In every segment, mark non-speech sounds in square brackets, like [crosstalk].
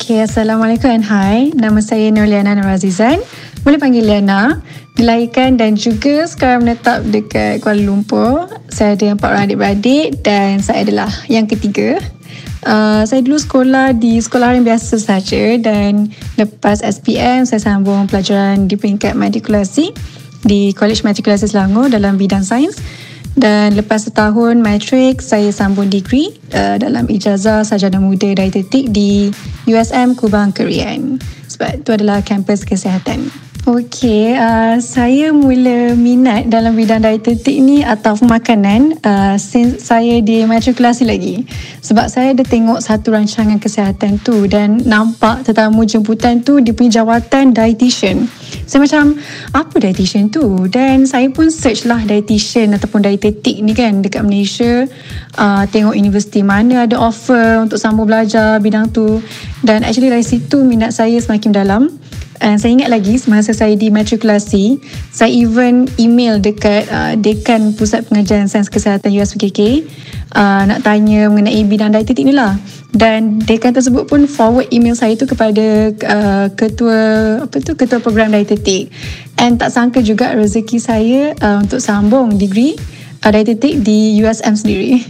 Okay, Assalamualaikum and hi. Nama saya Nurliana Nurazizan. Boleh panggil Liana. Dilahirkan dan juga sekarang menetap dekat Kuala Lumpur. Saya ada empat orang adik-beradik dan saya adalah yang ketiga. Uh, saya dulu sekolah di sekolah yang biasa saja dan lepas SPM saya sambung pelajaran di peringkat matrikulasi di College Matrikulasi Selangor dalam bidang sains. Dan lepas setahun matrik, saya sambung degree uh, dalam ijazah sarjana muda dietetik di USM Kubang Kerian. Sebab itu adalah kampus kesihatan. Okey, uh, saya mula minat dalam bidang dietetik ni atau makanan uh, since saya di matrikulasi lagi. Sebab saya ada tengok satu rancangan kesihatan tu dan nampak tetamu jemputan tu dia punya jawatan dietitian. Saya macam, apa dietitian tu? Dan saya pun search lah dietitian ataupun dietetik ni kan dekat Malaysia. Uh, tengok universiti mana ada offer untuk sambung belajar bidang tu. Dan actually dari situ minat saya semakin dalam. And saya ingat lagi semasa saya di matrikulasi, saya even email dekat uh, Dekan Pusat Pengajian Sains Kesihatan USPKK uh, nak tanya mengenai bidang dietetik ni lah. Dan dekan tersebut pun forward email saya tu kepada uh, ketua apa tu ketua program dietetik. And tak sangka juga rezeki saya uh, untuk sambung degree uh, dietetik di USM sendiri.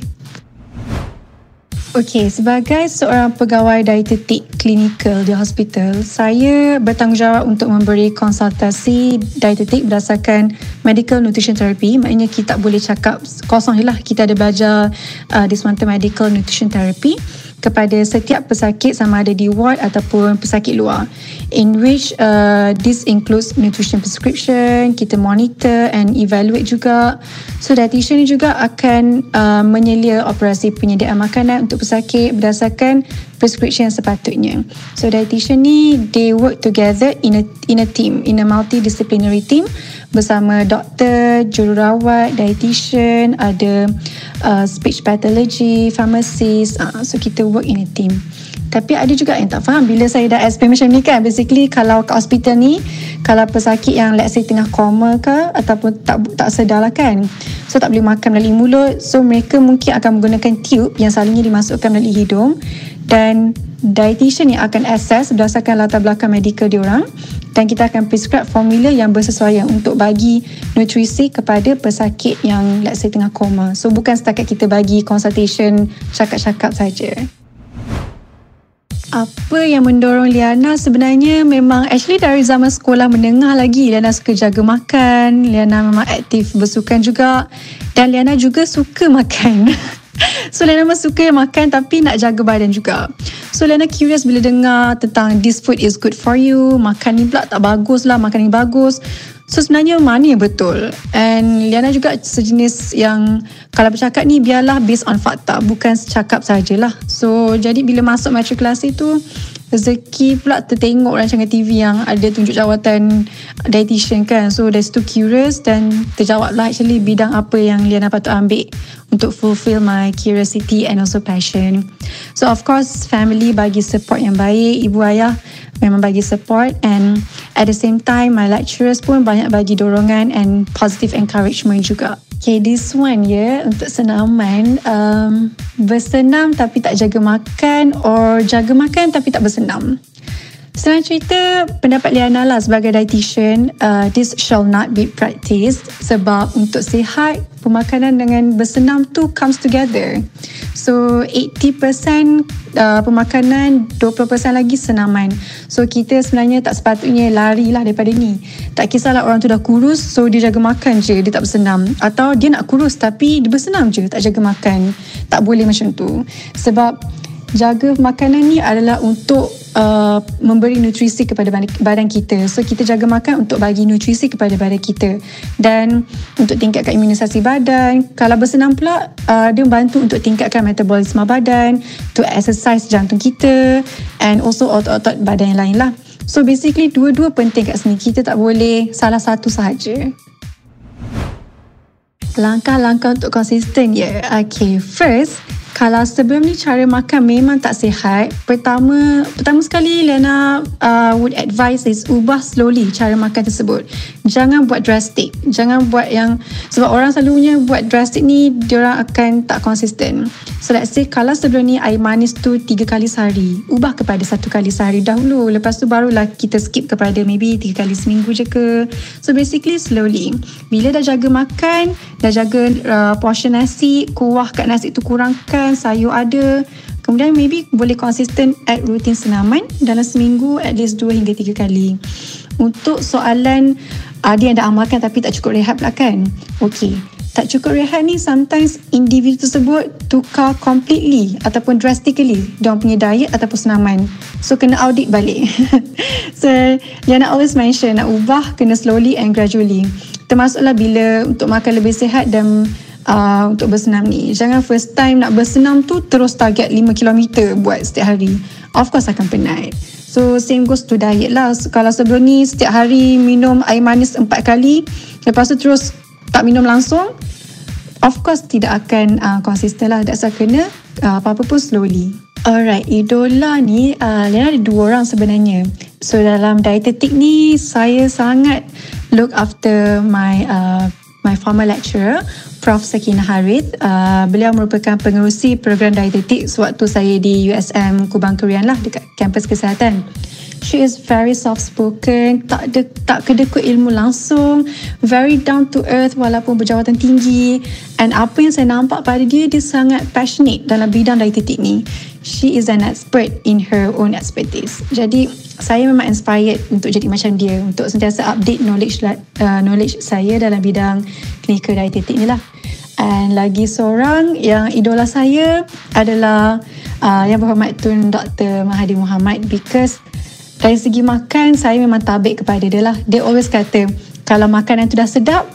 Okey, sebagai seorang pegawai dietetik klinikal di hospital, saya bertanggungjawab untuk memberi konsultasi dietetik berdasarkan medical nutrition therapy. Maknanya kita tak boleh cakap kosong je lah. Kita ada belajar uh, di semata medical nutrition therapy kepada setiap pesakit sama ada di ward ataupun pesakit luar. In which uh, this includes nutrition prescription kita monitor and evaluate juga. So dietitian ni juga akan uh, menyelia operasi penyediaan makanan untuk pesakit berdasarkan prescription yang sepatutnya so dietitian ni they work together in a in a team in a multidisciplinary team bersama doktor, jururawat, dietitian, ada uh, speech pathology, pharmacist. Uh, so kita work in a team. Tapi ada juga yang tak faham bila saya dah explain macam ni kan. Basically kalau kat hospital ni, kalau pesakit yang let's say tengah koma ke ataupun tak tak sedar lah kan. So tak boleh makan melalui mulut. So mereka mungkin akan menggunakan tube yang selalunya dimasukkan melalui hidung. Dan dietitian yang akan assess berdasarkan latar belakang medical diorang dan kita akan prescribe formula yang bersesuaian untuk bagi nutrisi kepada pesakit yang let's say tengah koma. So bukan setakat kita bagi consultation cakap-cakap saja. Apa yang mendorong Liana sebenarnya memang actually dari zaman sekolah menengah lagi Liana suka jaga makan, Liana memang aktif bersukan juga dan Liana juga suka makan. [laughs] So Lena memang suka makan tapi nak jaga badan juga. So Lena curious bila dengar tentang this food is good for you, makan ni pula tak bagus lah, makan ni bagus. So sebenarnya mana yang betul? And Liana juga sejenis yang kalau bercakap ni biarlah based on fakta, bukan cakap sajalah. So jadi bila masuk matrikulasi tu, rezeki pula tertengok rancangan TV yang ada tunjuk jawatan dietitian kan. So dari situ curious dan terjawab lah actually bidang apa yang Liana patut ambil untuk fulfill my curiosity and also passion. So of course family bagi support yang baik, ibu ayah memang bagi support and at the same time my lecturers pun banyak bagi dorongan and positive encouragement juga. Okay, this one ya yeah, untuk senaman. Um, bersenam tapi tak jaga makan or jaga makan tapi tak bersenam. Senang cerita, pendapat Liana lah sebagai dietitian, uh, this shall not be practiced sebab untuk sihat, pemakanan dengan bersenam tu comes together. So 80% uh, pemakanan, 20% lagi senaman. So kita sebenarnya tak sepatutnya lari lah daripada ni. Tak kisahlah orang tu dah kurus, so dia jaga makan je, dia tak bersenam. Atau dia nak kurus tapi dia bersenam je, tak jaga makan. Tak boleh macam tu. Sebab jaga makanan ni adalah untuk uh, memberi nutrisi kepada badan kita. So kita jaga makan untuk bagi nutrisi kepada badan kita dan untuk tingkatkan imunisasi badan. Kalau bersenam pula uh, dia membantu untuk tingkatkan metabolisme badan, to exercise jantung kita and also otot-otot badan yang lain lah. So basically dua-dua penting kat sini. Kita tak boleh salah satu sahaja. Langkah-langkah untuk konsisten ya. Yeah. Okay, first kalau sebelum ni cara makan memang tak sihat pertama pertama sekali Lena uh, would advise is ubah slowly cara makan tersebut. Jangan buat drastic. Jangan buat yang sebab orang selalunya buat drastic ni diorang akan tak konsisten. So let's say kalau sebelum ni air manis tu tiga kali sehari ubah kepada satu kali sehari dahulu. Lepas tu barulah kita skip kepada maybe tiga kali seminggu je ke. So basically slowly. Bila dah jaga makan dah jaga uh, portion nasi kuah kat nasi tu kurangkan sayur ada. Kemudian maybe boleh konsisten add rutin senaman dalam seminggu at least 2 hingga 3 kali. Untuk soalan ada yang dah amalkan tapi tak cukup rehat pula kan? Okay tak cukup rehat ni sometimes individu tersebut tukar completely ataupun drastically dia punya diet ataupun senaman. So kena audit balik. [laughs] So Liana always mention nak ubah kena slowly and gradually. Termasuklah bila untuk makan lebih sihat dan uh, untuk bersenam ni. Jangan first time nak bersenam tu terus target 5 km buat setiap hari. Of course akan penat. So same goes to diet lah. So, kalau sebelum ni setiap hari minum air manis 4 kali, lepas tu terus tak minum langsung, of course tidak akan uh, konsisten lah. That's why kena uh, apa-apa pun slowly. Alright, idola ni uh, Lena ada dua orang sebenarnya. So dalam dietetik ni saya sangat look after my uh, my former lecturer Prof Sakina Harith. Uh, beliau merupakan pengerusi program dietetik sewaktu saya di USM Kubang Kerian lah dekat kampus kesihatan. She is very soft spoken, tak de, tak kedekut ilmu langsung, very down to earth walaupun berjawatan tinggi. And apa yang saya nampak pada dia, dia sangat passionate dalam bidang dietetik ni. She is an expert in her own expertise. Jadi saya memang inspired untuk jadi macam dia, untuk sentiasa update knowledge uh, knowledge saya dalam bidang clinical dietetik ni lah. And lagi seorang yang idola saya adalah uh, yang berhormat Tun Dr. Mahathir Muhammad because dari segi makan saya memang tabik kepada dia lah. Dia always kata kalau makanan tu dah sedap,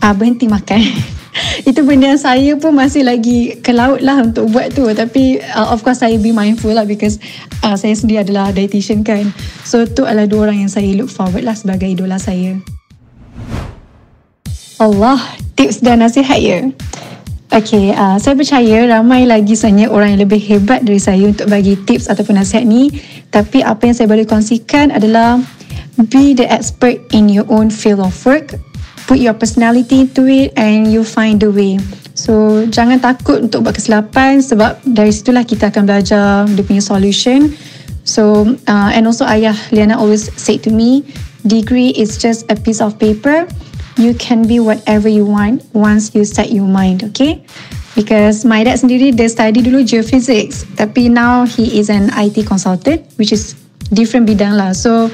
uh, berhenti makan. [laughs] Itu benda yang saya pun masih lagi ke laut lah untuk buat tu. Tapi uh, of course saya be mindful lah because uh, saya sendiri adalah dietitian kan. So tu adalah dua orang yang saya look forward lah sebagai idola saya. Allah, tips dan nasihat ya. Okay, uh, saya percaya ramai lagi sebenarnya orang yang lebih hebat dari saya untuk bagi tips ataupun nasihat ni. Tapi apa yang saya boleh kongsikan adalah be the expert in your own field of work. Put your personality into it and you find the way. So, jangan takut untuk buat kesilapan sebab dari situlah kita akan belajar dia punya solution. So, uh, and also ayah Liana always say to me, degree is just a piece of paper you can be whatever you want once you set your mind, okay? Because my dad sendiri dia study dulu geophysics, tapi now he is an IT consultant, which is different bidang lah. So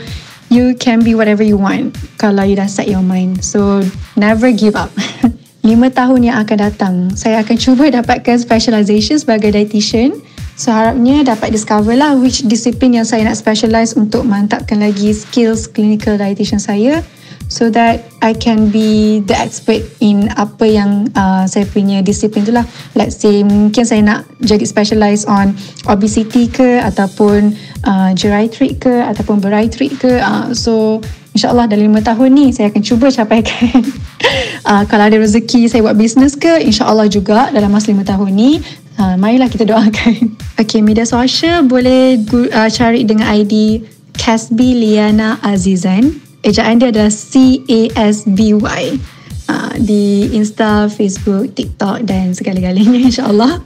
you can be whatever you want kalau you dah set your mind. So never give up. [laughs] Lima tahun yang akan datang, saya akan cuba dapatkan specialization sebagai dietitian. So harapnya dapat discover lah which disiplin yang saya nak specialize untuk mantapkan lagi skills clinical dietitian saya so that I can be the expert in apa yang uh, saya punya disiplin tu lah. Let's say mungkin saya nak jadi specialize on obesity ke ataupun uh, geriatric ke ataupun bariatric ke. Uh, so insyaAllah dalam lima tahun ni saya akan cuba capaikan. [laughs] uh, kalau ada rezeki saya buat business ke insyaAllah juga dalam masa lima tahun ni. Uh, marilah kita doakan. [laughs] Okay, media sosial boleh uh, cari dengan ID Casby Liana Azizan ejaan dia adalah C-A-S-B-Y uh, di Insta, Facebook, TikTok dan segala-galanya [laughs] insyaAllah.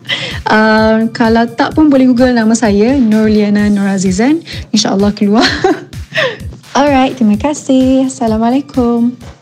Uh, kalau tak pun boleh google nama saya Nurliana Nurazizan. InsyaAllah keluar. [laughs] Alright, terima kasih. Assalamualaikum.